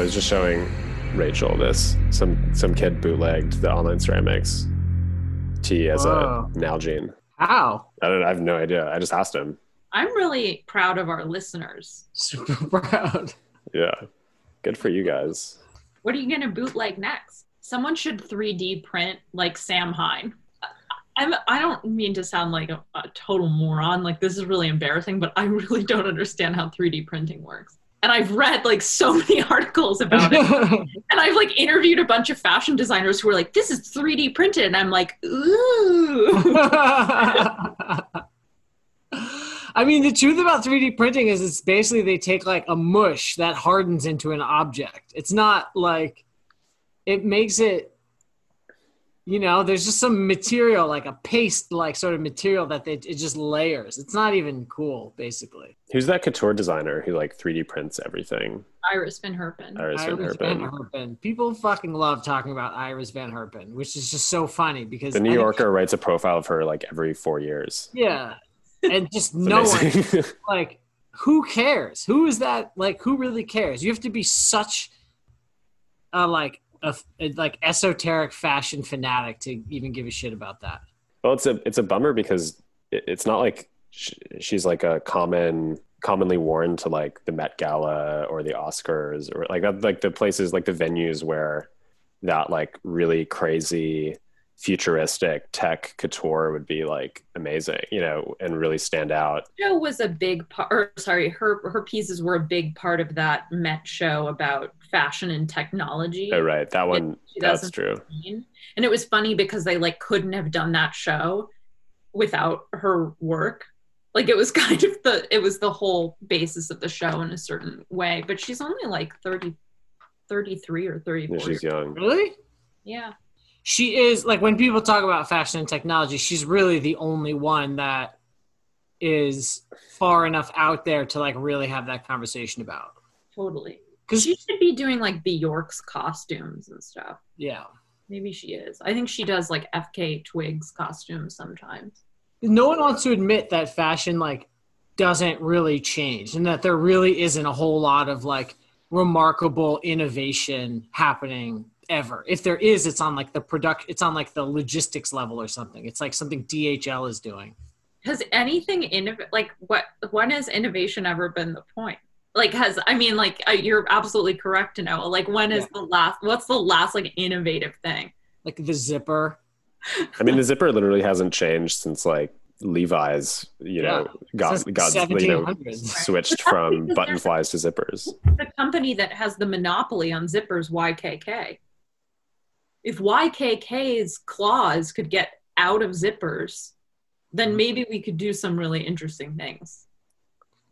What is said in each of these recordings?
I was just showing Rachel this. Some some kid bootlegged the online ceramics tee as Whoa. a Nalgene. How? I don't. I have no idea. I just asked him. I'm really proud of our listeners. Super proud. Yeah, good for you guys. What are you going to bootleg next? Someone should 3D print like Sam Hine. I'm, I don't mean to sound like a, a total moron. Like, this is really embarrassing, but I really don't understand how 3D printing works. And I've read like so many articles about it. And I've like interviewed a bunch of fashion designers who are like, this is 3D printed. And I'm like, ooh. I mean, the truth about 3D printing is it's basically they take like a mush that hardens into an object. It's not like it makes it, you know, there's just some material, like a paste like sort of material that they, it just layers. It's not even cool, basically. Who's that couture designer who like 3D prints everything? Iris Van Herpen. Iris Van Iris Van Herpen. Herpen. People fucking love talking about Iris Van Herpen, which is just so funny because The New I think- Yorker writes a profile of her like every four years. yeah, and just It's no one like who cares who is that like who really cares you have to be such a like a, a like esoteric fashion fanatic to even give a shit about that. Well, it's a it's a bummer because it, it's not like sh- she's like a common commonly worn to like the Met Gala or the Oscars or like that like the places like the venues where that like really crazy futuristic tech couture would be like amazing, you know, and really stand out. show was a big part sorry her her pieces were a big part of that met show about fashion and technology. Oh, right, that one that's true. and it was funny because they like couldn't have done that show without her work. Like it was kind of the it was the whole basis of the show in a certain way. But she's only like 30 33 or 34 she's young. really? Yeah she is like when people talk about fashion and technology she's really the only one that is far enough out there to like really have that conversation about. Totally. Because she should be doing like bjork's costumes and stuff. Yeah. Maybe she is. I think she does like FKA twigs costumes sometimes. No one wants to admit that fashion like doesn't really change and that there really isn't a whole lot of like remarkable innovation happening ever. If there is it's on like the product it's on like the logistics level or something. It's like something dhl is doing. Has anything innov- like what when has innovation ever been the point? Like has i mean like uh, you're absolutely correct to know like when is the last what's the last like innovative thing? Like the zipper. I mean, the zipper literally hasn't changed since like Levi's, you know, got Since got you know switched from button flies to zippers. the company that has the monopoly on zippers ykk if ykk's claws could get out of zippers then maybe we could do some really interesting things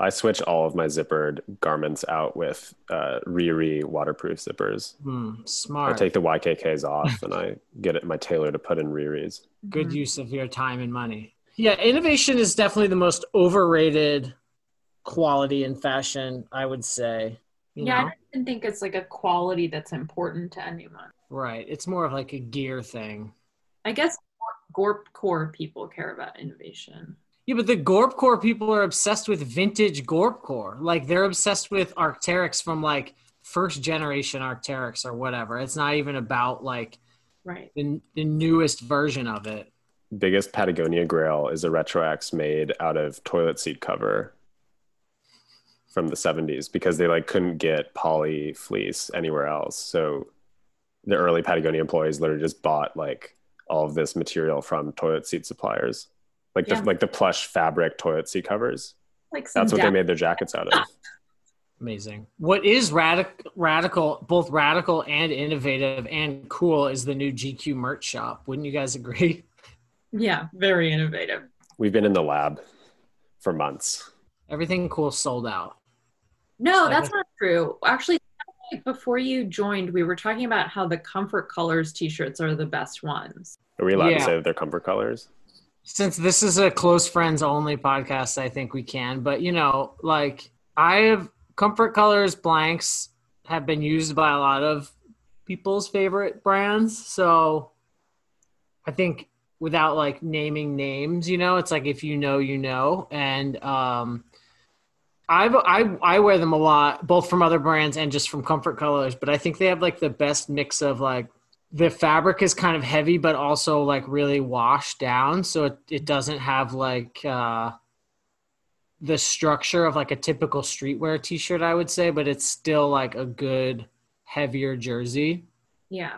I switch all of my zippered garments out with uh, Riri waterproof zippers. Smart. I take the YKKs off and I get it my tailor to put in Riri's. good use of your time and money yeah innovation is definitely the most overrated quality in fashion i would say you yeah i don't even think it's like a quality that's important to anyone Right. It's more of like a gear thing. I guess Gorp core people care about innovation. Yeah, but the Gorpcore people are obsessed with vintage Gorpcore. Like they're obsessed with Arcteryx from like first generation Arcteryx or whatever. It's not even about like Right. the, the newest version of it. Biggest Patagonia grail is a Retro X made out of toilet seat cover from the 70s because they like couldn't get poly fleece anywhere else. So the early Patagonia employees literally just bought like all of this material from toilet seat suppliers. Like Yeah. the like the plush fabric toilet seat covers. Like That's what they made their jackets out of. Amazing. What is radical, radical, both radical and innovative and cool is the new GQ merch shop. Wouldn't you guys agree? Yeah, very innovative. We've been in the lab for months. Everything cool sold out. No, that's not true. Actually, before you joined, we were talking about how the Comfort Colors t-shirts are the best ones. Are we allowed Yeah. to say that they're comfort colors? Since this is a close friends only podcast, I think we can. But you know, like I have comfort colors blanks have been used by a lot of people's favorite brands. So I think without like naming names, you know, it's like if you know, you know. And um I've, I I wear them a lot, both from other brands and just from Comfort Colors. But I think they have like the best mix of like the fabric is kind of heavy, but also like really washed down, so it, it doesn't have like uh, the structure of like a typical streetwear T-shirt. I would say, but it's still like a good heavier jersey. Yeah.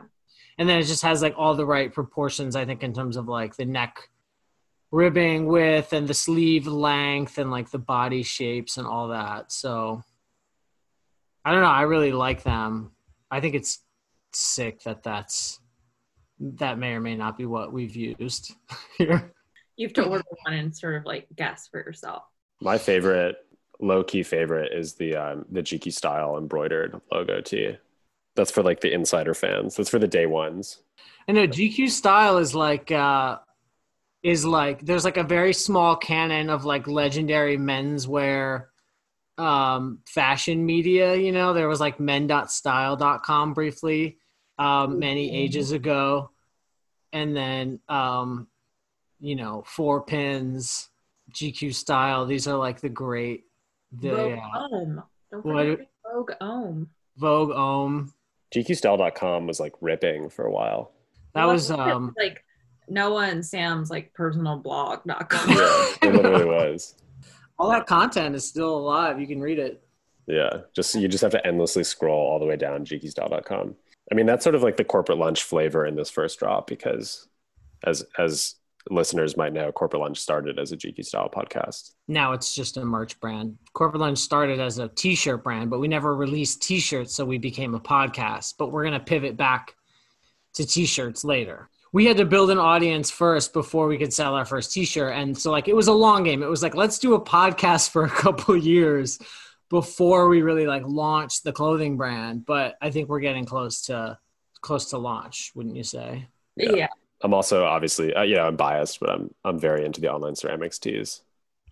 and then it just has like all the right proportions i think in terms of like the neck ribbing width and the sleeve length and like the body shapes and all that so i don't know i really like them i think it's sick that that's that may or may not be what we've used here You have to order one and sort of like guess for yourself. My favorite, low key favorite, is the um, the Jiki style embroidered logo tee. That's for like the insider fans. That's for the day ones. I know GQ style is like uh is like there's like a very small canon of like legendary menswear um fashion media, you know. There was like men.style.com briefly um many ages ago. And then um you know, four pins, GQ style. These are like the great the Vogue uh, Homme. Don't What- Vogue Homme. Vogue Homme. GQstyle.com was like ripping for a while. That Well, was um like Noah and Sam's like personal blog.com. Yeah, it literally was. all that content is still alive. You can read it. Yeah, just you just have to endlessly scroll all the way down GQstyle.com. I mean, that's sort of like the corporate lunch flavor in this first drop because, as as listeners might know, corporate lunch started as a GQ style podcast. now it's just a merch brand. Corporate Lunch started as a t-shirt brand, but we never released t-shirts, so we became a podcast. But we're gonna pivot back to t-shirts later. We had to build an audience first before we could sell our first t-shirt, and so like it was a long game. It was like let's do a podcast for a couple years before we really like launched the clothing brand. But I think we're getting close to close to launch, wouldn't you say? Yeah. yeah. I'm also obviously, uh, you know, I'm biased, but I'm I'm very into the online ceramics tees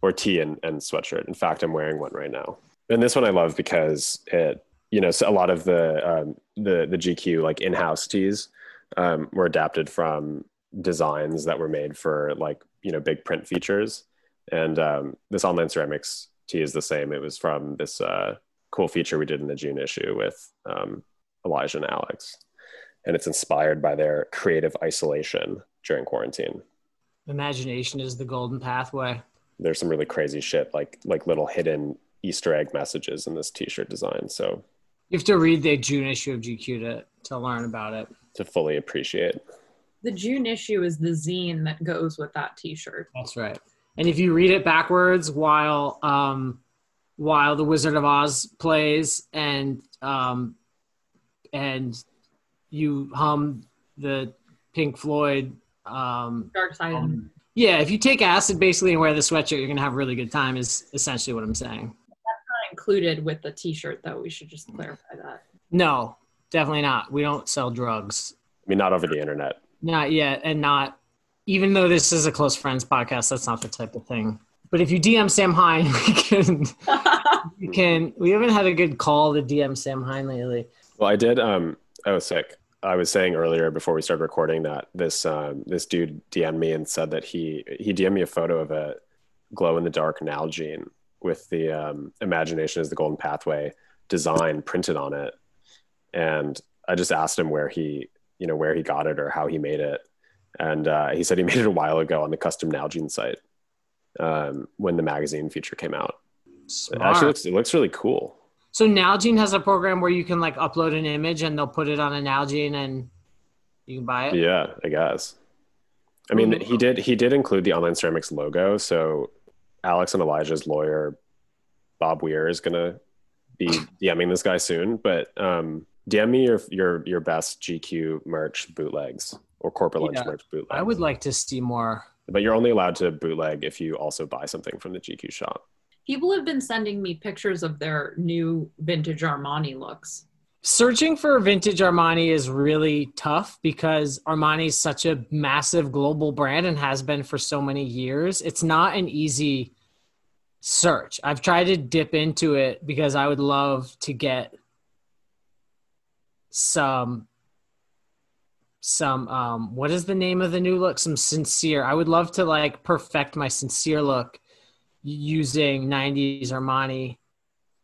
or tee and, and sweatshirt. In fact, I'm wearing one right now, and this one I love because it, you know, so a lot of the um, the the GQ like in-house tees um, were adapted from designs that were made for like you know big print features, and um, this online ceramics tee is the same. It was from this uh, cool feature we did in the June issue with um, Elijah and Alex and it's inspired by their creative isolation during quarantine. Imagination is the golden pathway. There's some really crazy shit like like little hidden Easter egg messages in this t-shirt design. So You have to read the June issue of GQ to to learn about it. to fully appreciate. The June issue is the zine that goes with that t-shirt. That's right. And if you read it backwards while um, while the Wizard of Oz plays and um, and you hum the Pink Floyd, um, Dark side. um, yeah, if you take acid basically and wear the sweatshirt, you're gonna have a really good time. Is essentially what I'm saying. Not included with the t-shirt though. We should just clarify that. No, definitely not. We don't sell drugs, I mean, not over the internet. not yet, and not even though this is a close friends podcast. That's not the type of thing. But if you DM Sam Hine, we can we can. We haven't had a good call to DM Sam Hine lately. Well, I did. Um, I was sick. I was saying earlier before we started recording that this um, this dude DM'd me and said that he he DM'd me a photo of a glow in the dark Nalgene with the um, imagination as the golden pathway design printed on it, and I just asked him where he you know where he got it or how he made it, and uh, he said he made it a while ago on the custom Nalgene site um, when the magazine feature came out. It Smart. actually looks it looks really cool. so Nalgene has a program where you can like upload an image and they'll put it on a Nalgene and you can buy it. Yeah, I guess. I mean, Ooh. he did he did include the online ceramics logo, so Alex and Elijah's lawyer, Bob Weir, is gonna be DMing this guy soon. But um, DM me your your your best GQ merch bootlegs or corporate lunch Yeah, merch bootlegs. I would like to see more. but you're only allowed to bootleg if you also buy something from the GQ shop. People have been sending me pictures of their new vintage Armani looks. Searching for vintage Armani is really tough because Armani is such a massive global brand and has been for so many years. It's not an easy search. I've tried to dip into it because I would love to get some some um what is the name of the new look some sincere i would love to like perfect my sincere look using 90s armani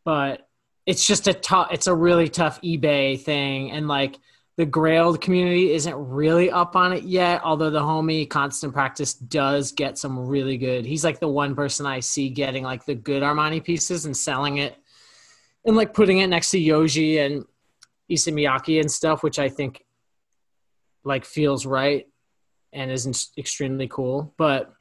but it's just a tough. It's a really tough eBay thing, and like the Grailed community isn't really up on it yet. Although the homie Constant Practice does get some really good. He's like the one person I see getting like the good Armani pieces and selling it, and like putting it next to Yohji and Miyake and stuff, which I think like feels right and isn't extremely cool. But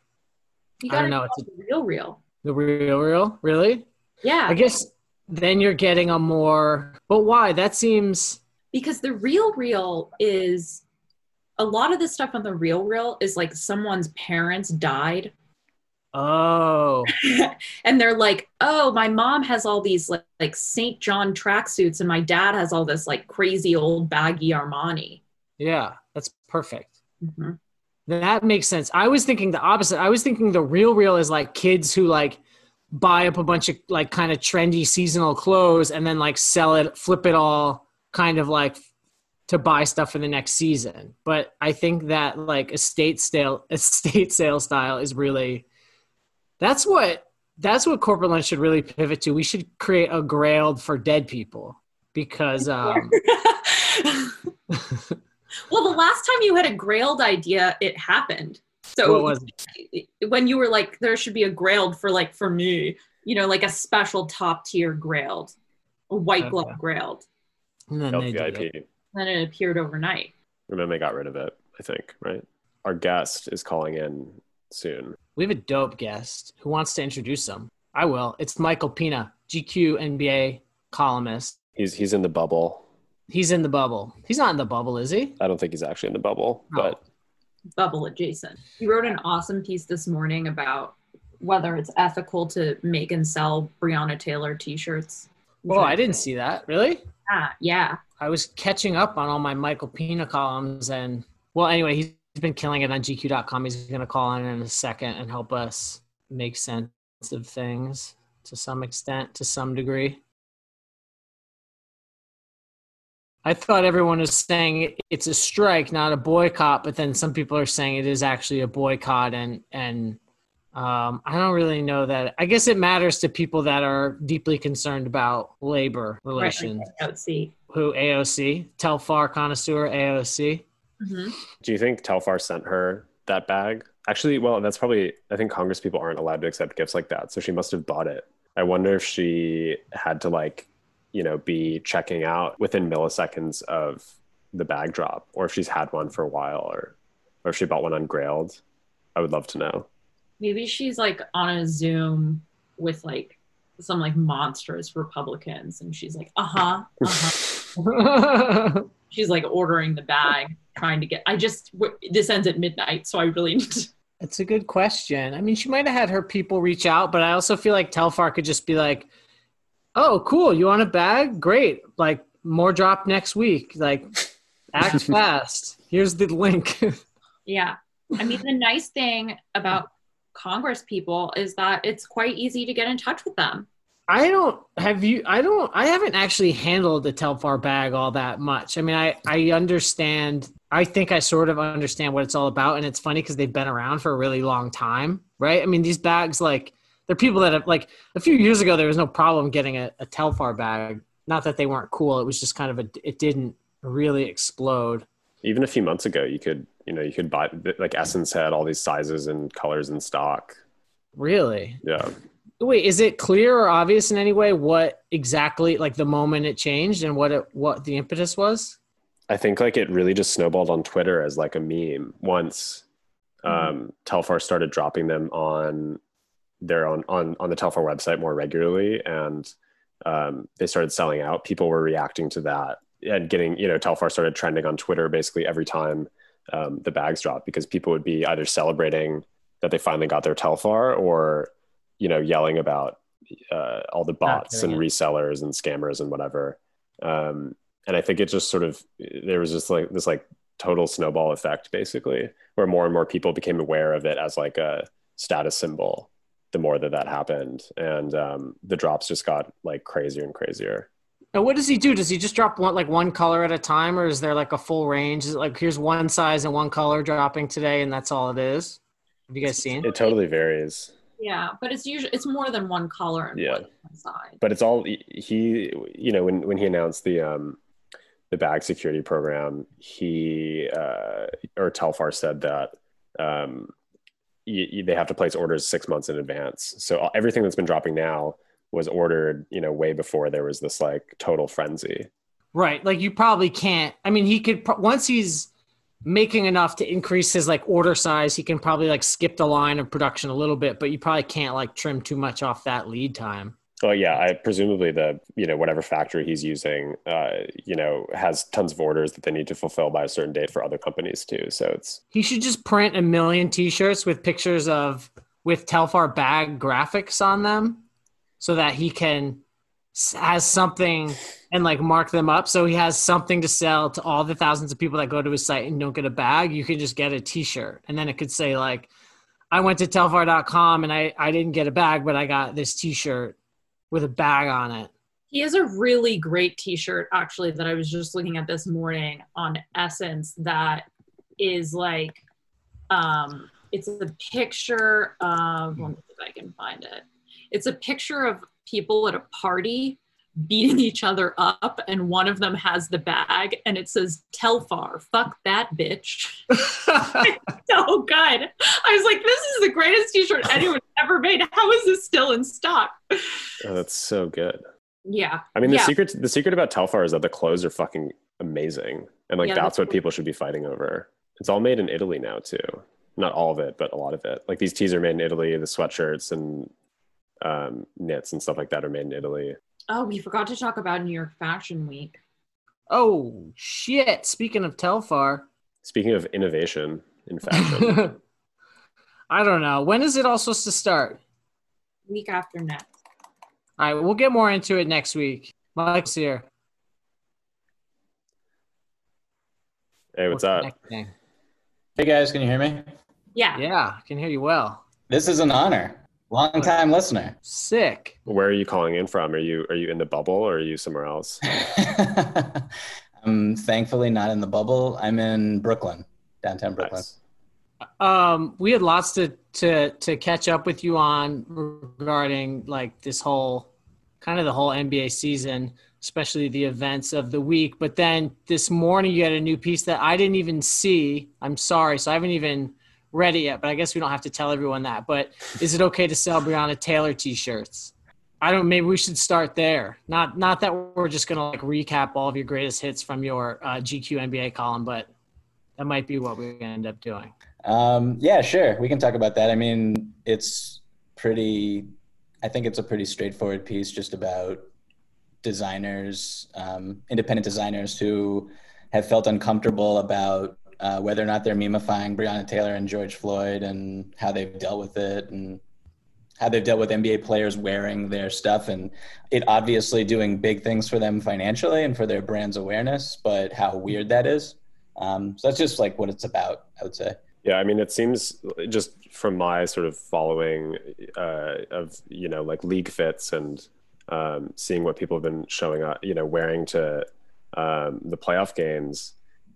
I don't know, it's It's real, real. the real, real, really. Yeah, I guess then you're getting a more. But why? That seems. because the real, real is a lot of the stuff on the real, real is like someone's parents died Oh, and they're like, "Oh, my mom has all these like, like St. John tracksuits, and my dad has all this like crazy old baggy Armani." yeah, that's perfect. Mhm. That makes sense. I was thinking the opposite. I was thinking the real, real is like kids who like buy up a bunch of like kind of trendy seasonal clothes and then like sell it, flip it all, kind of like to buy stuff for the next season. But I think that like estate sale, estate sale style is really that's what that's what corporate lunch should really pivot to. We should create a grailed for dead people because um well, the last time you had a grailed idea, it happened. What So was it? when you were like, there should be a grailed for like for me, you know, like a special top tier grailed, a white glove Okay. grailed. And then they did it. VIP. Then it appeared overnight. And then they got rid of it, I think, right? Our guest is calling in soon. We have a dope guest who wants to introduce him. I will. It's Michael Pina, GQ NBA columnist. He's he's in the bubble. He's in the bubble. He's not in the bubble, is he? I don't think he's actually in the bubble, No. but oh. Bubble adjacent. He wrote an awesome piece this morning about whether it's ethical to make and sell Breonna Taylor t-shirts. Oh, I didn't see that. Really? Yeah, yeah. I was catching up on all my Michael Pina columns, and well, anyway, he's been killing it on GQ.com. He's going to call in in a second and help us make sense of things to some extent, to some degree. I thought everyone was saying it's a strike, not a boycott, but then some people are saying it is actually a boycott, and and um, I don't really know that. I guess it matters to people that are deeply concerned about labor relations Right, like see. who AOC, Telfar connoisseur AOC. hmm do you think Telfar sent her that bag? Actually, well, that's probably I think Congress people aren't allowed to accept gifts like that, so she must have bought it. I wonder if she had to like, you know, be checking out within milliseconds of the bag drop, or if she's had one for a while, or or if she bought one on Grailed. I would love to know. Maybe she's like on a Zoom with like some like monstrous Republicans, and she's like, uh huh, uh huh. she's like ordering the bag, trying to get. I just w- this ends at midnight, so I really need to. It's a good question. I mean, she might have had her people reach out, but I also feel like Telfar could just be like, "Oh, cool, you want a bag? Great! Like more drop next week. Like act fast. Here's the link." Yeah. I mean, the nice thing about Congress people is that it's quite easy to get in touch with them. I don't have you. I don't. I haven't actually handled the Telfar bag all that much. I mean, I I understand. I think I sort of understand what it's all about, and it's funny because they've been around for a really long time, right? I mean, these bags like they're people that have like a few years ago there was no problem getting a, a Telfar bag. Not that they weren't cool. It was just kind of a. It didn't really explode. Even a few months ago, you could you know you could buy like SSENSE had all these sizes and colors in stock. Really. Yeah, Wait, is it clear or obvious in any way what exactly like the moment it changed and what it what the impetus was? I think like it really just snowballed on Twitter as like a meme once um, Telfar started dropping them on their own on on on the Telfar website more regularly, and um, they started selling out. People were reacting to that and getting you know Telfar started trending on Twitter basically every time um, the bags dropped because people would be either celebrating that they finally got their Telfar or you know yelling about uh, all the bots and resellers and scammers and whatever. Um, and I think it just sort of there was just like this like total snowball effect basically where more and more people became aware of it as like a status symbol the more that that happened and um, the drops just got like crazier and crazier And what does he do? Does he just drop one like one color at a time, or is there like a full range? Is it like here's one size and one color dropping today, and that's all it is? Have you guys seen? it totally varies Yeah, but it's usually it's more than one color and Yeah. one side. but it's all he you know when when he announced the um the bag security program he uh or telfar said that um y y- they have to place orders six months in advance so uh, everything that's been dropping now was ordered you know way before there was this like total frenzy Right. Like you probably can't. I mean, he could once he's making enough to increase his like order size, he can probably like skip the line of production a little bit, but you probably can't like trim too much off that lead time. Well yeah i presumably the you know whatever factory he's using uh you know has tons of orders that they need to fulfill by a certain date for other companies too. So it's He should just print a million t-shirts with pictures of with Telfar bag graphics on them so that he can has something and like mark them up. So he has something to sell to all the thousands of people that go to his site and don't get a bag. You can just get a t-shirt. And then it could say like i went to telfar.com and i i didn't get a bag but i got this t-shirt with a bag on it He has a really great T-shirt actually that I was just looking at this morning on SSENSE that is like, um, it's a picture of. Let me see if I can find it. It's a picture of people at a party beating each other up, and one of them has the bag, and it says "Telfar, fuck that bitch." so good. I was like, this is the greatest T-shirt anyone ever made. How is this still in stock? oh, that's so good Yeah. I mean, the Yeah. secret the secret about Telfar is that the clothes are fucking amazing, and like Yeah, that's that's what people should be fighting over. It's all made in Italy now too. Not all of it, but a lot of it. Like these tees are made in Italy. The sweatshirts and um, knits and stuff like that are made in Italy. Oh, we forgot to talk about New York Fashion Week. oh shit speaking of telfar Speaking of innovation in fashion, i don't know when is it all supposed to start Week after next. all right we'll get more into it next week mike's here hey, what's We're up? connecting. Hey guys, can you hear me? Yeah. yeah i can hear you well This is an honor. Long time listener. sick Where are you calling in from? Are you are you in the bubble or are you somewhere else? I'm thankfully not in the bubble. I'm in Brooklyn, downtown Brooklyn. Nice. um we had lots to to to catch up with you on regarding like this whole kind of the whole nba season especially the events of the week but then this morning you had a new piece that i didn't even see i'm sorry so i haven't even read it yet but i guess we don't have to tell everyone that but is it okay to sell Breonna taylor t-shirts i don't maybe we should start there not not that we're just gonna like recap all of your greatest hits from your uh, gq nba column but that might be what we end up doing Um, yeah, sure. We can talk about that. I mean, it's pretty, I think it's a pretty straightforward piece just about designers, um, independent designers who have felt uncomfortable about uh, whether or not they're memifying Breonna Taylor and George Floyd and how they've dealt with it and how they've dealt with NBA players wearing their stuff and it obviously doing big things for them financially and for their brand's awareness, but how weird that is. Um, so that's just like what it's about, I would say. Yeah, I mean, it seems just from my sort of following uh, of you know like league fits and um, seeing what people have been showing up, you know, wearing to um, the playoff games.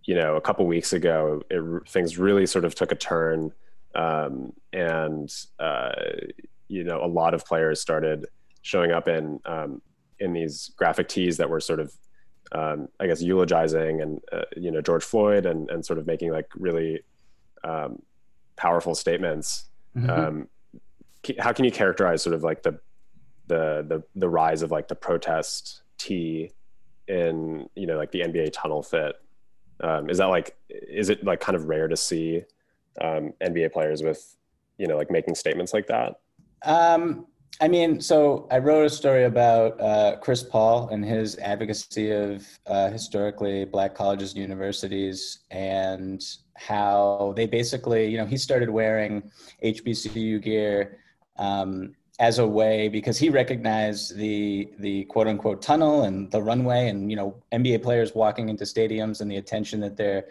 You know, a couple weeks ago, it, things really sort of took a turn, um, and uh, you know, a lot of players started showing up in um, in these graphic tees that were sort of, um, I guess, eulogizing and uh, you know George Floyd and and sort of making like really um, powerful statements. Mhm. Um, how can you characterize sort of like the the the the rise of like the protest tee in you know like the NBA tunnel fit? Um, is that like is it like kind of rare to see um, NBA players with you know like making statements like that? Um, I mean, so I wrote a story about uh, Chris Paul and his advocacy of uh, historically black colleges and universities and how they basically, you know, he started wearing HBCU gear um, as a way because he recognized the the quote unquote tunnel and the runway and you know NBA players walking into stadiums and the attention that their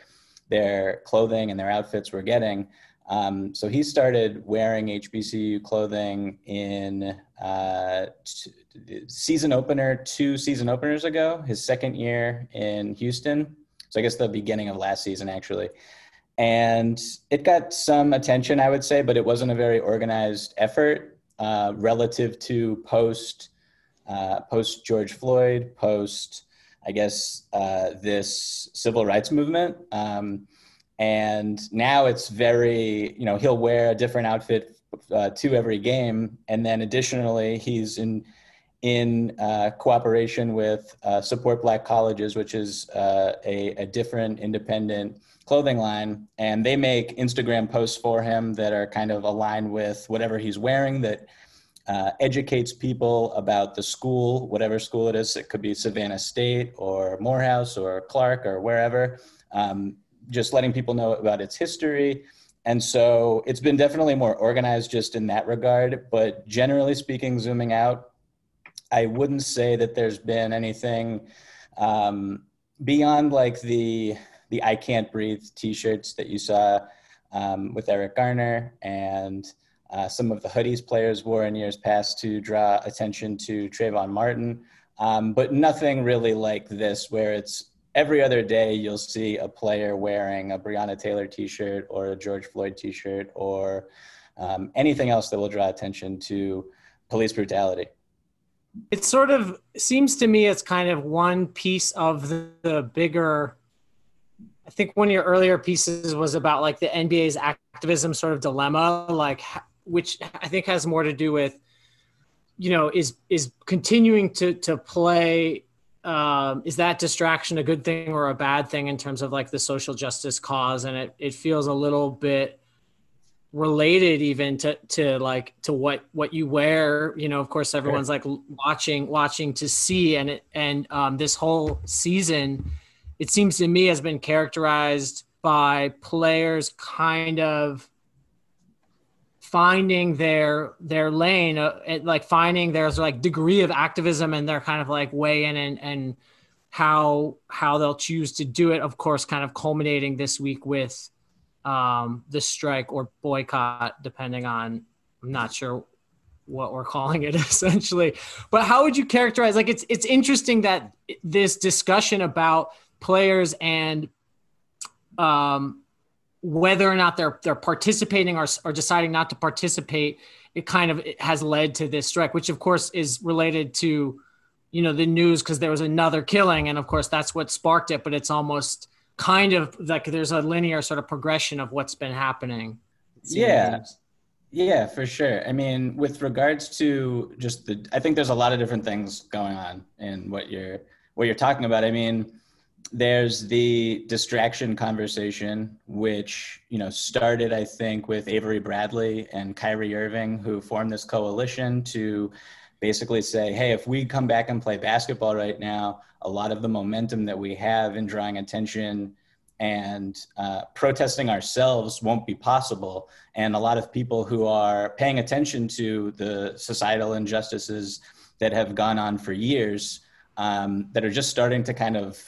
their clothing and their outfits were getting. Um, so he started wearing HBCU clothing in uh, t- season opener, two season openers ago, his second year in Houston. So I guess the beginning of last season, actually. And it got some attention, I would say, but it wasn't a very organized effort. Uh, relative to post uh, post George Floyd, post I guess uh, this civil rights movement. Um, and now it's very you know he'll wear a different outfit uh, to every game, and then additionally he's in in uh, cooperation with uh, Support Black Colleges, which is uh, a, a, different independent clothing line. And they make Instagram posts for him that are kind of aligned with whatever he's wearing that uh, educates people about the school, whatever school it is. It could be Savannah State or Morehouse or Clark or wherever. Um, just letting people know about its history. And so it's been definitely more organized just in that regard. But generally speaking, zooming out, I wouldn't say that there's been anything um, beyond like the the I Can't Breathe T-shirts that you saw um, with Eric Garner and uh, some of the hoodies players wore in years past to draw attention to Trayvon Martin, um, but nothing really like this where it's every other day you'll see a player wearing a Breonna Taylor T-shirt or a George Floyd T-shirt or um, anything else that will draw attention to police brutality it sort of seems to me it's kind of one piece of the, the, bigger i think one of your earlier pieces was about like the nba's activism sort of dilemma like which i think has more to do with you know is is continuing to to play um, is that distraction a good thing or a bad thing in terms of like the social justice cause? And it, it feels a little bit related even to to like to what what you wear. You know of course everyone's like watching watching to see and it and um, this whole season it seems to me has been characterized by players kind of finding their their lane uh, like finding their like degree of activism and they're kind of like way in and and how how they'll choose to do it of course kind of culminating this week with um, the strike or boycott, depending on, I'm not sure what we're calling it essentially. But how would you characterize? Like, it's it's interesting that this discussion about players and um, whether or not they're they're participating or, or deciding not to participate, it kind of it has led to this strike, which of course is related to, you know, the news because there was another killing, and of course that's what sparked it. But it's almost kind of like there's a linear sort of progression of what's been happening. Yeah. Yeah, for sure. I mean, with regards to just the I think there's a lot of different things going on in what you're what you're talking about. I mean, there's the distraction conversation, which you know started, I think, with Avery Bradley and Kyrie Irving, who formed this coalition to basically say, hey, if we come back and play basketball right now, a lot of the momentum that we have in drawing attention and uh, protesting ourselves won't be possible. And a lot of people who are paying attention to the societal injustices that have gone on for years, um, that are just starting to kind of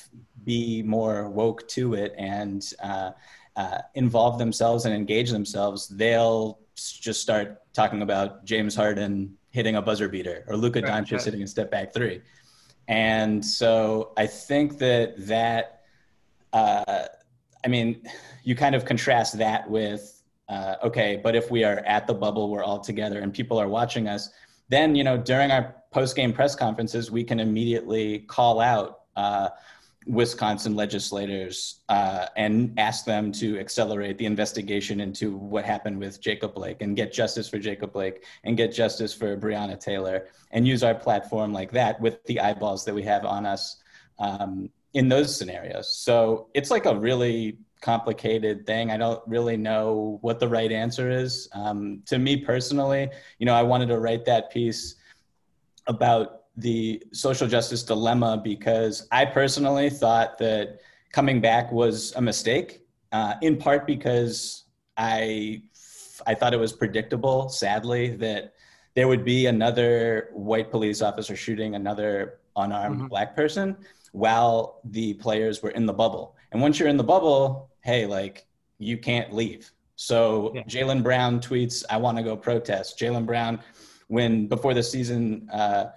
be more woke to it and uh, uh, involve themselves and engage themselves, they'll just start talking about James Harden hitting a buzzer beater or Luka right, Doncic right. hitting a step back three. And so I think that that, uh, I mean, you kind of contrast that with, uh, okay, but if we are at the bubble, we're all together and people are watching us, then, you know, during our post game press conferences, we can immediately call out uh, Wisconsin legislators uh, and ask them to accelerate the investigation into what happened with Jacob Blake and get justice for Jacob Blake and get justice for Breonna Taylor and use our platform like that with the eyeballs that we have on us um, in those scenarios. So it's like a really complicated thing. I don't really know what the right answer is. Um, to me personally, you know, I wanted to write that piece about the social justice dilemma because I personally thought that coming back was a mistake, uh, in part because I I thought it was predictable, sadly, that there would be another white police officer shooting another unarmed mm-hmm. black person while the players were in the bubble. And once you're in the bubble, hey, like you can't leave. So yeah. Jaylen Brown tweets, "I want to go protest." Jaylen Brown, when before the season. Uh,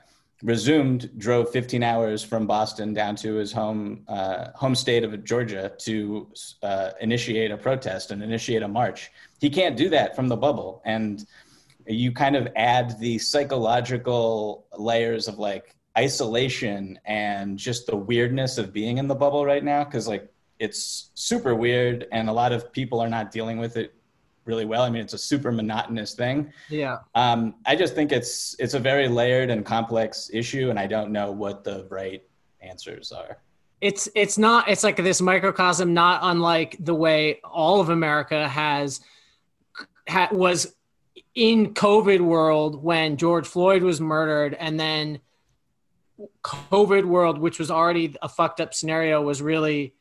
resumed, drove 15 hours from Boston down to his home uh, home state of Georgia to uh, initiate a protest and initiate a march. He can't do that from the bubble, and you kind of add the psychological layers of like isolation and just the weirdness of being in the bubble right now because like it's super weird and a lot of people are not dealing with it really well. I mean it's a super monotonous thing. Yeah. um, i just think it's it's a very layered and complex issue and i don't know what the right answers are. It's it's not it's like this microcosm not unlike the way all of america has ha, was in covid world when george floyd was murdered and then covid world which was already a fucked up scenario was really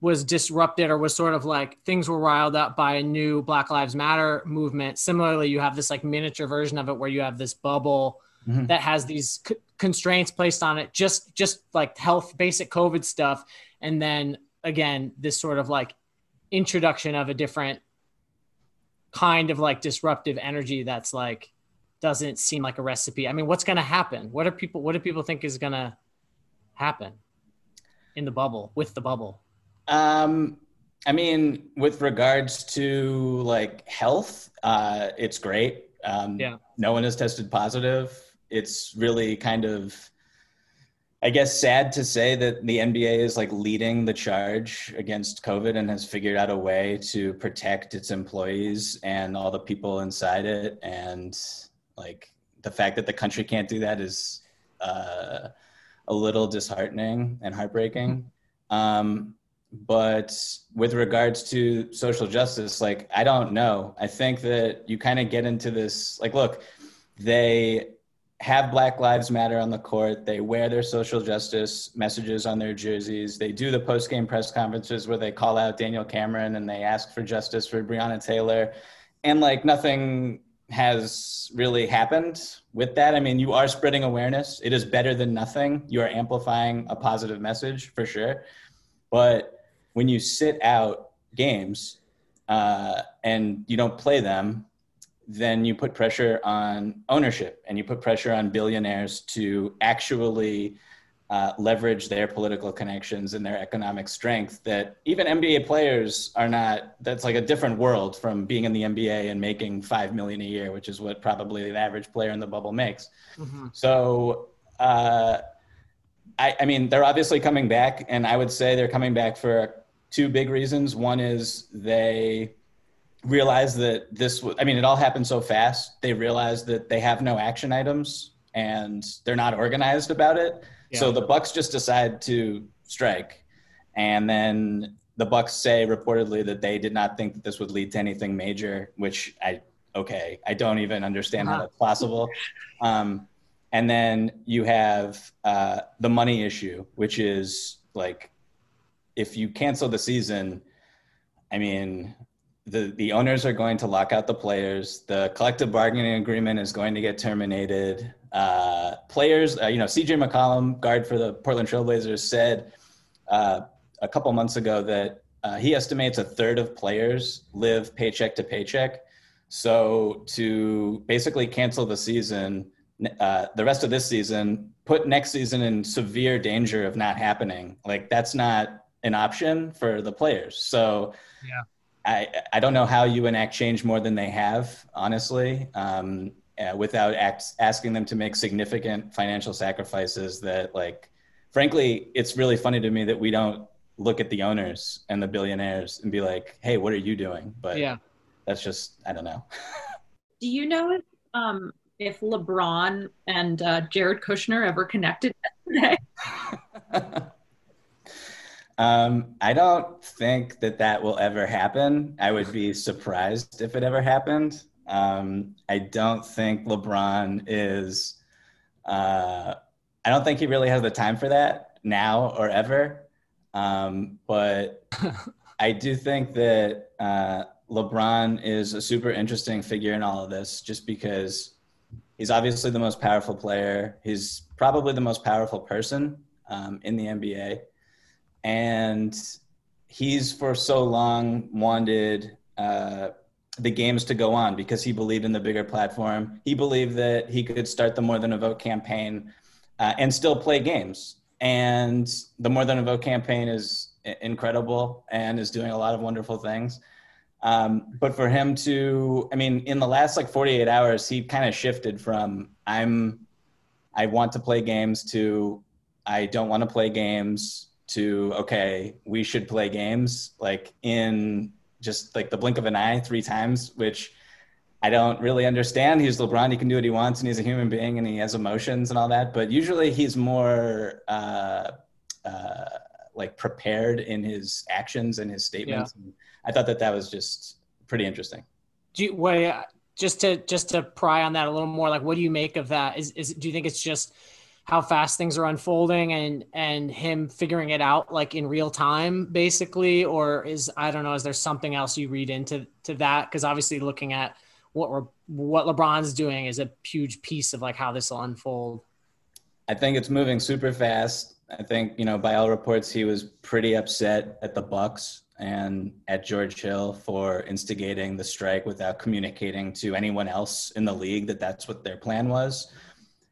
was disrupted or was sort of like things were riled up by a new black lives matter movement. Similarly you have this like miniature version of it where you have this bubble Mhm. that has these c- constraints placed on it just just like health basic covid stuff. And then again this sort of like introduction of a different kind of like disruptive energy that's like doesn't seem like a recipe. I mean what's going to happen? What are people what do people think is going to happen in the bubble with the bubble Um, I mean, with regards to like health, uh, it's great. Um, Yeah. No one has tested positive. It's really kind of, I guess, sad to say that the NBA is like leading the charge against COVID and has figured out a way to protect its employees and all the people inside it. And like the fact that the country can't do that is uh, a little disheartening and heartbreaking. Um, but with regards to social justice, like I don't know. I think that you kind of get into this. Like, look, they have Black Lives Matter on the court. They wear their social justice messages on their jerseys. They do the post game press conferences where they call out Daniel Cameron and they ask for justice for Breonna Taylor. And like nothing has really happened with that. I mean, you are spreading awareness. It is better than nothing. You are amplifying a positive message for sure. But when you sit out games uh, and you don't play them, then you put pressure on ownership and you put pressure on billionaires to actually uh, leverage their political connections and their economic strength that even NBA players are not, that's like a different world from being in the NBA and making 5 million a year, which is what probably the average player in the bubble makes. So, uh, I, I mean, they're obviously coming back, and I would say they're coming back for two big reasons. One is they realize that this was, I mean, it all happened so fast. They realize that they have no action items and they're not organized about it. So the Bucks just decide to strike. And then the Bucks say reportedly that they did not think that this would lead to anything major, which I okay, I don't even understand how Uh-huh. that's possible. Um, and then you have uh, the money issue, which is like if you cancel the season, I mean, the the owners are going to lock out the players. The collective bargaining agreement is going to get terminated. Uh, players, uh, you know, CJ McCollum, guard for the Portland Trailblazers, said uh, a couple months ago that uh, he estimates a third of players live paycheck to paycheck. So to basically cancel the season, uh, the rest of this season, put next season in severe danger of not happening. Like that's not an option for the players. So Yeah. I I don't know how you enact change more than they have, honestly, um, uh, without act, asking them to make significant financial sacrifices. That like, frankly, it's really funny to me that we don't look at the owners and the billionaires and be like, "Hey, what are you doing?" But yeah that's just I don't know. Do you know if um if LeBron and uh, Jared Kushner ever connected yesterday? um, I don't think that that will ever happen. I would be surprised if it ever happened. Um, I don't think LeBron is. Uh, I don't think he really has the time for that now or ever. Um, but I do think that uh, LeBron is a super interesting figure in all of this, just because he's obviously the most powerful player. He's probably the most powerful person um, in the NBA, and he's for so long wanted uh, the games to go on because he believed in the bigger platform. He believed that he could start the More Than a Vote campaign uh, and still play games. And the More Than a Vote campaign is incredible and is doing a lot of wonderful things. Um, but for him to, I mean, in the last like 48 hours, he kind of shifted from I'm, I want to play games to I don't want to play games to okay, we should play games like in just like the blink of an eye three times, which I don't really understand. He's LeBron; he can do what he wants, and he's a human being, and he has emotions and all that. But usually, he's more uh, uh, like prepared in his actions and his statements. Yeah. I thought that that was just pretty interesting. Do you, wait, just to just to pry on that a little more, like what do you make of that? Is is do you think it's just how fast things are unfolding and and him figuring it out like in real time basically or is i don't know is there something else you read into to that? Because obviously looking at what we're what lebron's doing is a huge piece of like how this will unfold. I think it's moving super fast. I think you know by all reports he was pretty upset at the bucks and at george hill for instigating the strike without communicating to anyone else in the league that that's what their plan was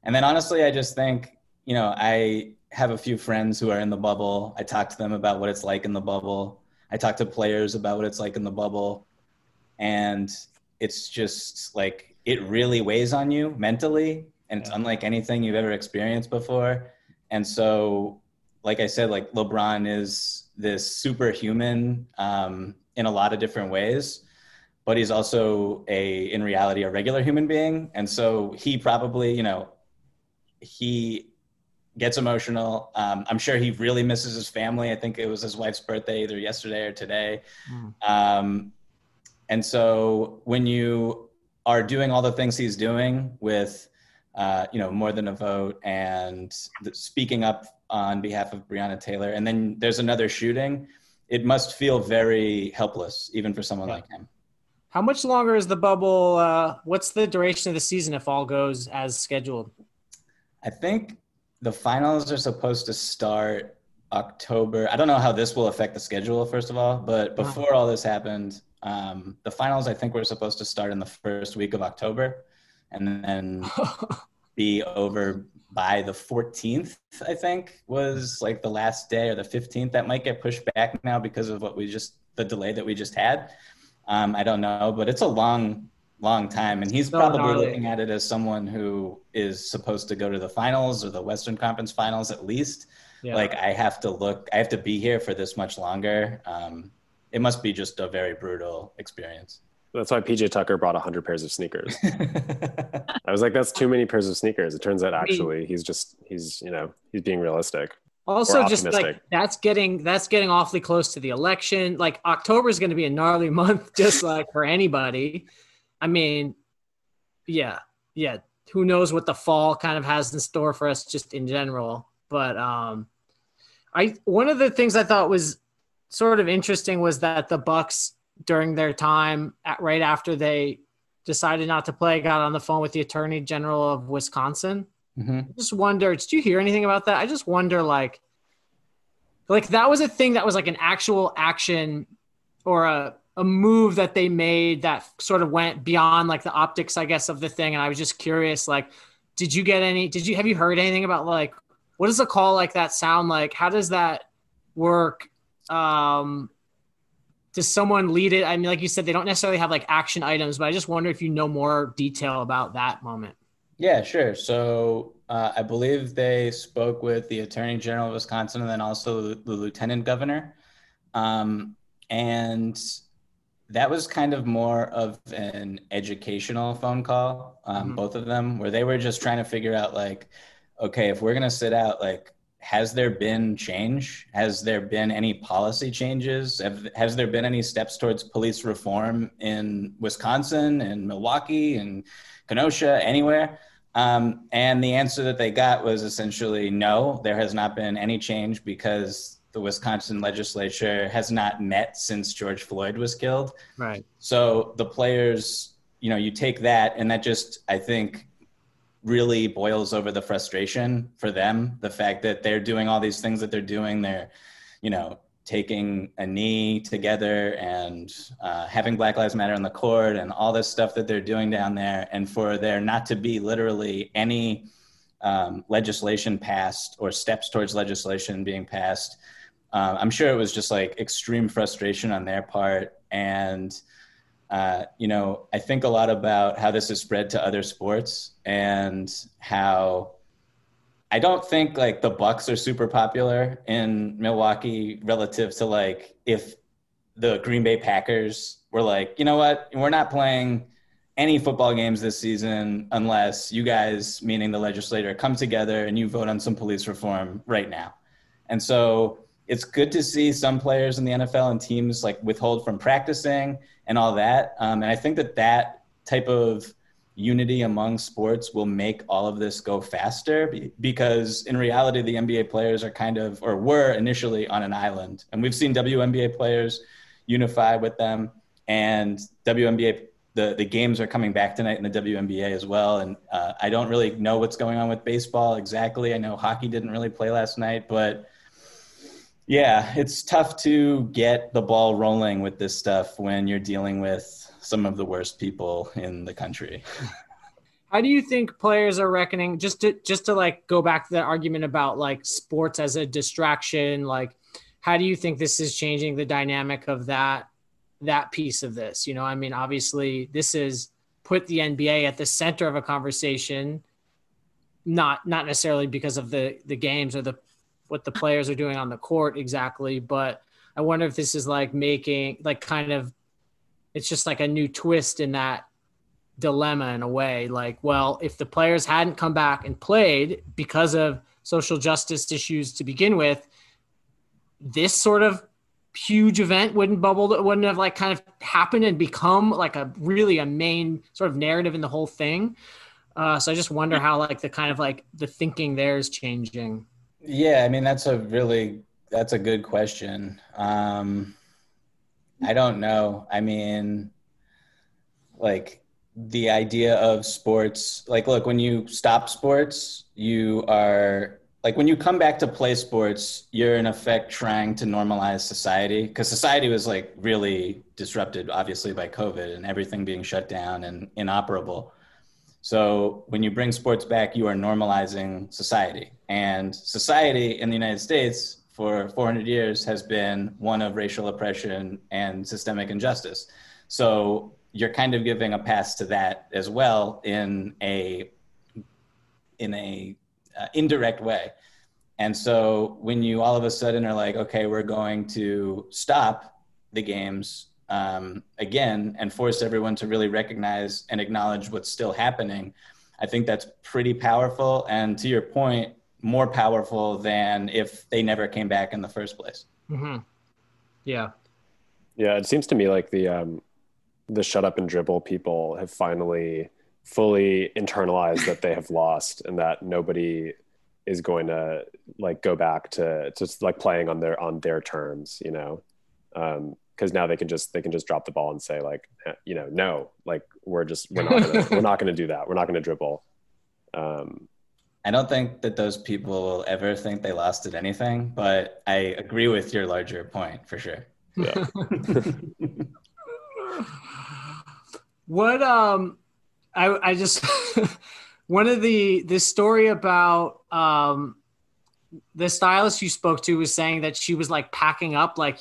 and then honestly, I just think, you know, I have a few friends who are in the bubble. I talk to them about what it's like in the bubble. I talk to players about what it's like in the bubble. And it's just like it really weighs on you mentally and it's unlike anything you've ever experienced before. And so, like I said, like LeBron is this superhuman um, in a lot of different ways but he's also a in reality a regular human being and so he probably you know he gets emotional. Um, I'm sure he really misses his family. I think it was his wife's birthday either yesterday or today. Mm. Um, and so when you are doing all the things he's doing with, uh, you know, more than a vote and speaking up on behalf of Breonna Taylor, and then there's another shooting, it must feel very helpless, even for someone yeah. like him. How much longer is the bubble? Uh, what's the duration of the season if all goes as scheduled? I think the finals are supposed to start October. I don't know how this will affect the schedule, first of all, but before all this happened, um, the finals I think were supposed to start in the first week of October and then be over by the 14th, I think was like the last day or the 15th. That might get pushed back now because of what we just, the delay that we just had. Um, I don't know, but it's a long long time. And he's so probably gnarly. looking at it as someone who is supposed to go to the finals or the Western Conference finals at least. Yeah. Like I have to look, I have to be here for this much longer. Um, it must be just a very brutal experience. That's why PJ Tucker brought 100 pairs of sneakers. I was like, that's too many pairs of sneakers. It turns out actually he's just, he's, you know, he's being realistic. Also, just like that's getting that's getting awfully close to the election. Like October is going to be a gnarly month, just like for anybody. I mean, yeah, yeah. Who knows what the fall kind of has in store for us just in general. But um I one of the things I thought was sort of interesting was that the Bucks during their time at, right after they decided not to play got on the phone with the attorney general of Wisconsin. Mm-hmm. I just wonder, did you hear anything about that? I just wonder like like that was a thing that was like an actual action or a a move that they made that sort of went beyond like the optics, I guess, of the thing. And I was just curious, like, did you get any? Did you have you heard anything about like what does a call like that sound like? How does that work? Um, does someone lead it? I mean, like you said, they don't necessarily have like action items, but I just wonder if you know more detail about that moment. Yeah, sure. So uh, I believe they spoke with the Attorney General of Wisconsin and then also the Lieutenant Governor. Um, and that was kind of more of an educational phone call, um, mm-hmm. both of them, where they were just trying to figure out, like, okay, if we're going to sit out, like, has there been change? Has there been any policy changes? Have, has there been any steps towards police reform in Wisconsin and Milwaukee and Kenosha, anywhere? Um, and the answer that they got was essentially no, there has not been any change because the Wisconsin legislature has not met since George Floyd was killed. Right. So the players, you know, you take that, and that just, I think, really boils over the frustration for them. The fact that they're doing all these things that they're doing, they're, you know, taking a knee together and uh, having Black Lives Matter on the court and all this stuff that they're doing down there, and for there not to be literally any um, legislation passed or steps towards legislation being passed uh, I'm sure it was just like extreme frustration on their part. And uh, you know, I think a lot about how this is spread to other sports and how I don't think like the Bucks are super popular in Milwaukee relative to like if the Green Bay Packers were like, you know what, we're not playing any football games this season unless you guys, meaning the legislator, come together and you vote on some police reform right now. And so it's good to see some players in the NFL and teams like withhold from practicing and all that. Um, and I think that that type of unity among sports will make all of this go faster because in reality, the NBA players are kind of, or were initially on an island. And we've seen WNBA players unify with them. And WNBA, the, the games are coming back tonight in the WNBA as well. And uh, I don't really know what's going on with baseball exactly. I know hockey didn't really play last night, but yeah, it's tough to get the ball rolling with this stuff when you're dealing with some of the worst people in the country. How do you think players are reckoning just to just to like go back to the argument about like sports as a distraction like how do you think this is changing the dynamic of that that piece of this? You know, I mean obviously this is put the NBA at the center of a conversation not not necessarily because of the the games or the what the players are doing on the court exactly, but I wonder if this is like making like kind of it's just like a new twist in that dilemma in a way. Like, well, if the players hadn't come back and played because of social justice issues to begin with, this sort of huge event wouldn't bubble wouldn't have like kind of happened and become like a really a main sort of narrative in the whole thing. Uh, so I just wonder how like the kind of like the thinking there is changing. Yeah, I mean that's a really that's a good question. Um, I don't know. I mean, like the idea of sports. Like, look, when you stop sports, you are like when you come back to play sports, you're in effect trying to normalize society because society was like really disrupted, obviously by COVID and everything being shut down and inoperable. So when you bring sports back, you are normalizing society. And society in the United States for 400 years has been one of racial oppression and systemic injustice. So you're kind of giving a pass to that as well in a in a uh, indirect way. And so when you all of a sudden are like, okay, we're going to stop the games um, again and force everyone to really recognize and acknowledge what's still happening, I think that's pretty powerful. And to your point, more powerful than if they never came back in the first place. Mm-hmm. Yeah. Yeah. It seems to me like the, um, the shut up and dribble people have finally fully internalized that they have lost and that nobody is going to like go back to just like playing on their on their terms you know um because now they can just they can just drop the ball and say like you know no like we're just we're not gonna we're not gonna do that. We're not gonna dribble. Um i don't think that those people will ever think they lost at anything but i agree with your larger point for sure. Yeah. What um i i just one of the this story about um the stylist you spoke to was saying that she was like packing up like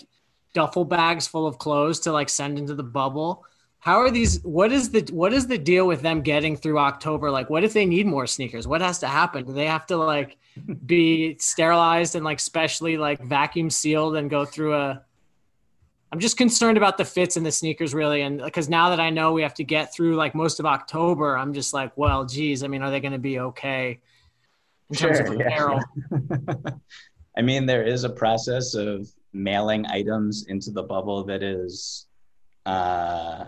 duffel bags full of clothes to like send into the bubble. How are these? What is the what is the deal with them getting through October? Like, what if they need more sneakers? What has to happen? Do they have to like be sterilized and like specially like vacuum sealed and go through a? I'm just concerned about the fits in the sneakers really, and because now that I know we have to get through like most of October, I'm just like, well, geez, I mean, are they going to be okay in terms sure, of apparel? Yeah. I mean, there is a process of mailing items into the bubble that is uh,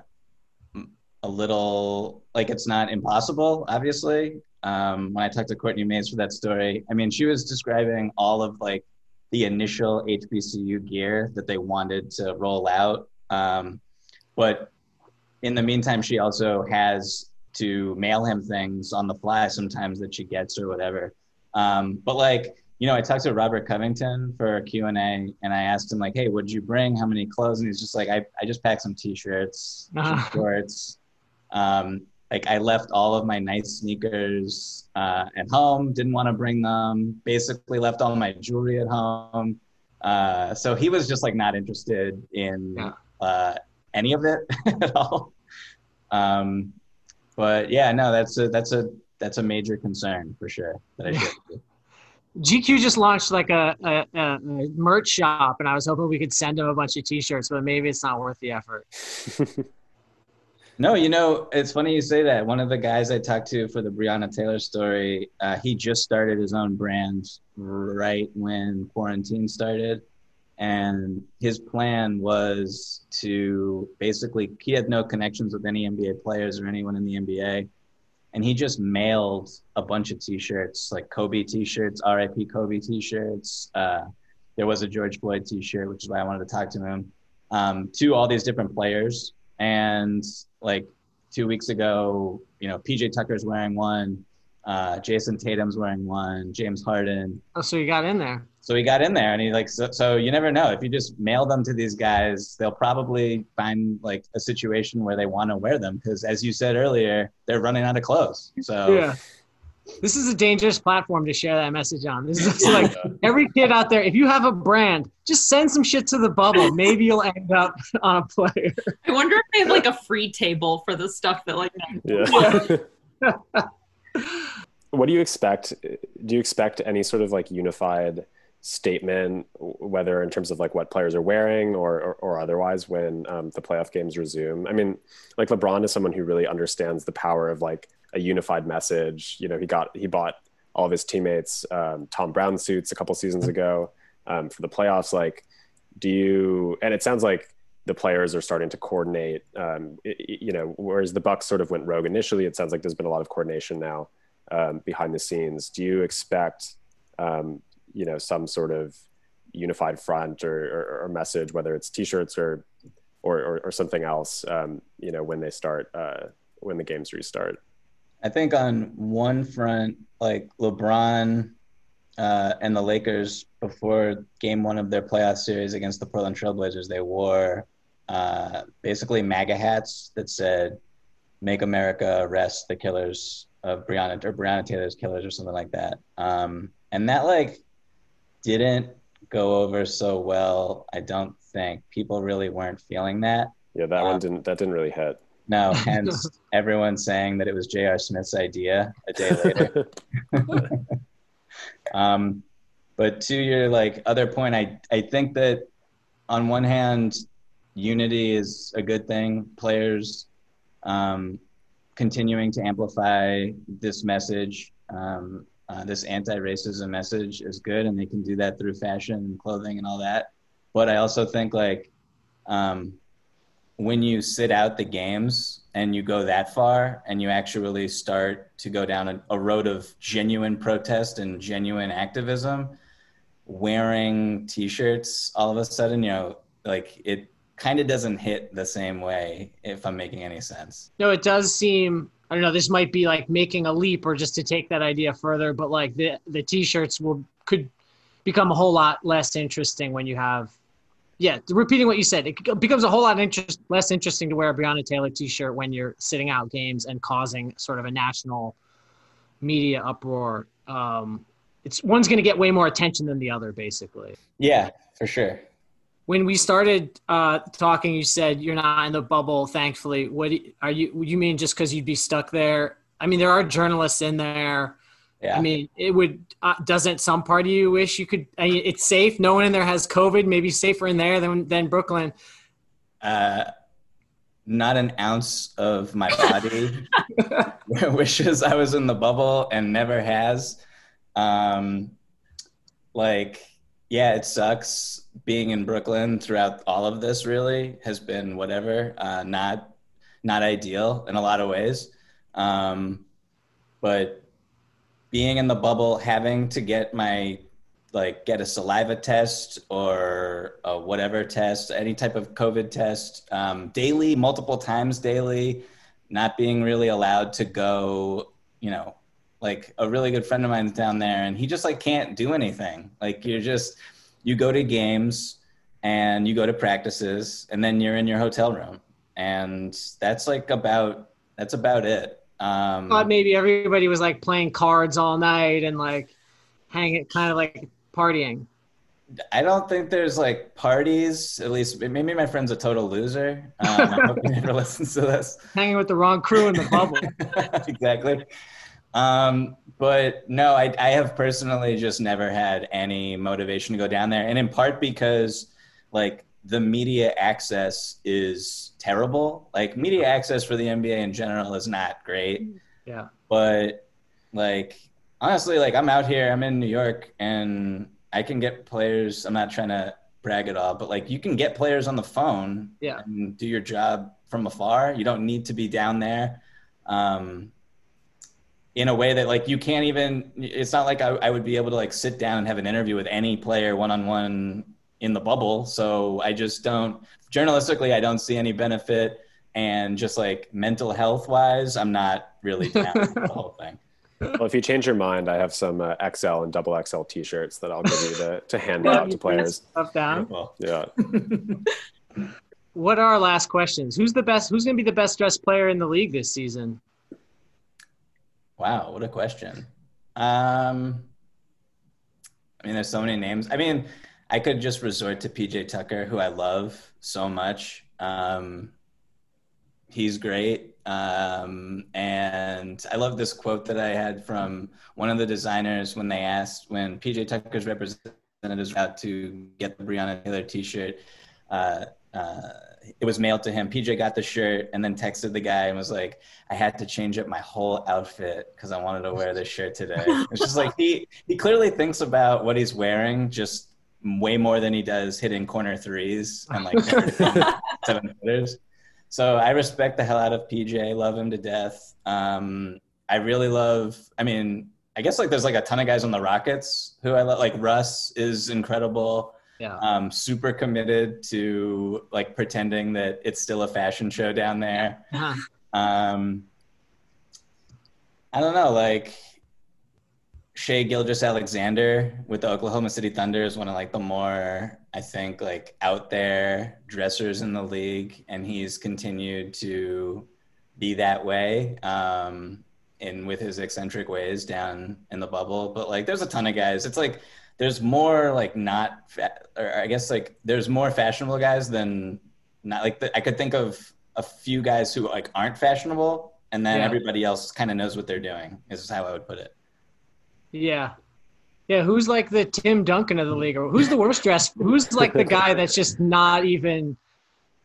a little like it's not impossible, obviously. Um, when I talked to Courtney Mays for that story, I mean, she was describing all of like the initial HBCU gear that they wanted to roll out. Um, but in the meantime, she also has to mail him things on the fly sometimes that she gets or whatever. Um, but like, you know, I talked to Robert Covington for Q and A, and I asked him like, "Hey, what did you bring? How many clothes?" And he's just like, "I, I just packed some t-shirts, uh-huh. shorts. Um, like I left all of my nice sneakers uh, at home. Didn't want to bring them. Basically, left all my jewelry at home. Uh, so he was just like not interested in yeah. uh, any of it at all. Um, but yeah, no, that's a that's a that's a major concern for sure that I should. GQ just launched like a, a, a, merch shop, and I was hoping we could send them a bunch of T-shirts, but maybe it's not worth the effort. no, you know, it's funny you say that. One of the guys I talked to for the Breonna Taylor story, uh, he just started his own brand right when quarantine started, and his plan was to basically he had no connections with any NBA players or anyone in the NBA and he just mailed a bunch of t-shirts like kobe t-shirts rip kobe t-shirts uh, there was a george floyd t-shirt which is why i wanted to talk to him um, to all these different players. And like two weeks ago you know pj tucker's wearing one uh, Jayson Tatum's wearing one. James Harden. Oh, so you got in there. So he got in there, and he like so, so. You never know if you just mail them to these guys, they'll probably find like a situation where they want to wear them because, as you said earlier, they're running out of clothes. So yeah. This is a dangerous platform to share that message on. This is like every kid out there. If you have a brand, just send some shit to the bubble. Maybe you'll end up on a player. I wonder if they have like a free table for the stuff that like. Yeah. yeah. what do you expect? Do you expect any sort of like unified statement, whether in terms of like what players are wearing or or, or otherwise, when um, the playoff games resume? I mean, like LeBron is someone who really understands the power of like a unified message. You know, he got he bought all of his teammates um, Thom Browne suits a couple seasons ago um, for the playoffs. Like, do you? And it sounds like the players are starting to coordinate. Um, you know, whereas the Bucks sort of went rogue initially, it sounds like there's been a lot of coordination now um, behind the scenes. Do you expect, um, you know, some sort of unified front or, or, or message, whether it's T-shirts or or, or, or something else, um, you know, when they start uh, when the games restart? I think on one front, like LeBron uh, and the Lakers before Game One of their playoff series against the Portland Trailblazers, they wore uh, basically MAGA hats that said "Make America Arrest the Killers of Breonna or Breonna Taylor's Killers" or something like that. Um, and that like didn't go over so well. I don't think people really weren't feeling that. Yeah, that um, one didn't. That didn't really hit. No, hence everyone saying that it was J.R. Smith's idea a day later. um, but to your like other point, I I think that on one hand, unity is a good thing. Players um, continuing to amplify this message, um, uh, this anti-racism message is good, and they can do that through fashion and clothing and all that. But I also think like um, when you sit out the games and you go that far and you actually start to go down a, a road of genuine protest and genuine activism, wearing t-shirts all of a sudden, you know, like it kind of doesn't hit the same way if i'm making any sense. No it does seem i don't know this might be like making a leap or just to take that idea further but like the the t-shirts will could become a whole lot less interesting when you have yeah repeating what you said it becomes a whole lot interest, less interesting to wear a breonna taylor t-shirt when you're sitting out games and causing sort of a national media uproar. Um, it's one's going to get way more attention than the other basically. Yeah for sure when we started uh, talking, you said you're not in the bubble. Thankfully, what are you? You mean just because you'd be stuck there? I mean, there are journalists in there. Yeah. I mean, it would. Uh, doesn't some part of you wish you could? I mean, it's safe. No one in there has COVID. Maybe safer in there than than Brooklyn. Uh, not an ounce of my body wishes I was in the bubble and never has. Um, like yeah, it sucks being in Brooklyn throughout all of this. Really has been whatever, uh, not not ideal in a lot of ways. Um, but being in the bubble, having to get my like get a saliva test or a whatever test, any type of COVID test um, daily, multiple times daily, not being really allowed to go, you know, like a really good friend of mine is down there and he just like can't do anything like you're just you go to games and you go to practices and then you're in your hotel room and that's like about that's about it um thought maybe everybody was like playing cards all night and like hanging kind of like partying I don't think there's like parties. At least maybe my friend's a total loser. Um, I hope he never listens to this. Hanging with the wrong crew in the bubble. exactly. Um, but no, I, I have personally just never had any motivation to go down there, and in part because like the media access is terrible. Like media access for the NBA in general is not great. Yeah. But like honestly, like I'm out here, I'm in New York, and I can get players. I'm not trying to brag at all, but like you can get players on the phone Yeah. and do your job from afar. You don't need to be down there. Um, in a way that like you can't even it's not like I, I would be able to like sit down and have an interview with any player one-on-one in the bubble so i just don't journalistically i don't see any benefit and just like mental health wise i'm not really down with the whole thing Well, if you change your mind, I have some uh, XL and double XL T-shirts that I'll give you to, to hand out to players. Stuff down. Yeah. What are our last questions? Who's the best? Who's going to be the best dressed player in the league this season? Wow what a question. Um i mean there's so many names. I mean i could just resort to pj tucker who i love so much. Um he's great. Um, and i love this quote that i had from one of the designers when they asked when pj tucker's representatives out to get the breonna taylor t-shirt uh, uh, it was mailed to him pj got the shirt and then texted the guy and was like i had to change up my whole outfit because i wanted to wear this shirt today it's just like he he clearly thinks about what he's wearing just way more than he does hitting corner threes and like seven footers so I respect the hell out of PJ, love him to death. Um, I really love, I mean, I guess like there's like a ton of guys on the Rockets who I love, like Russ is incredible. Yeah. Um, super committed to like pretending that it's still a fashion show down there. Huh. Um, I don't know, like Shai Gilgeous-Alexander with the Oklahoma City Thunder is one of like the more I think like out there dressers in the league, and he's continued to be that way. Um, in with his eccentric ways down in the bubble, but like there's a ton of guys. It's like there's more like not, fa- or I guess like there's more fashionable guys than not. Like the, I could think of a few guys who like aren't fashionable, and then Yeah. everybody else kind of knows what they're doing. Is how I would put it. Yeah. Yeah, who's like the Tim Duncan of the league, or who's the worst dressed? Who's like the guy that's just not even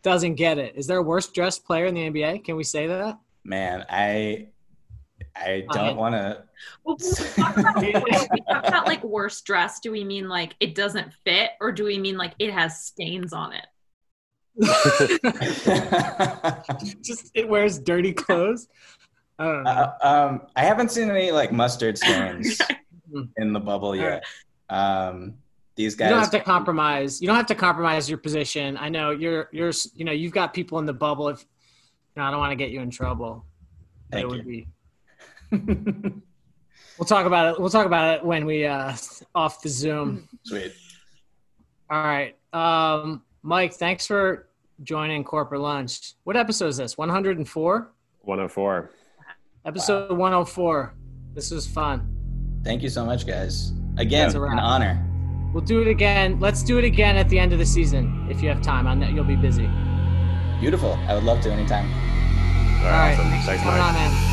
doesn't get it? Is there a worst dressed player in the NBA? Can we say that? Man, I I I- don't want to. Well, we talk about, when we talk about like worst dress, do we mean like it doesn't fit, or do we mean like it has stains on it? Just it wears dirty clothes. I don't know. Uh, um, I haven't seen any like mustard stains in the bubble yet. Um, these guys. you don't have to compromise. You don't have to compromise your position. I know you're you're you know you've got people in the bubble. If no, I don't want to get you in trouble. Thank it would you. be. We'll talk about it. We'll talk about it when we uh off the Zoom. Sweet. All right. Um, Mike, thanks for joining Corporate Lunch. What episode is this? 104? 104. Episode 104. This was fun. Thank you so much, guys. Again, That's a wrap. an honor. We'll do it again. Let's do it again at the end of the season if you have time. I know you'll be busy. Beautiful. I would love to anytime. All All right. right. Awesome. Thanks for Thanks, coming Mike. on, man.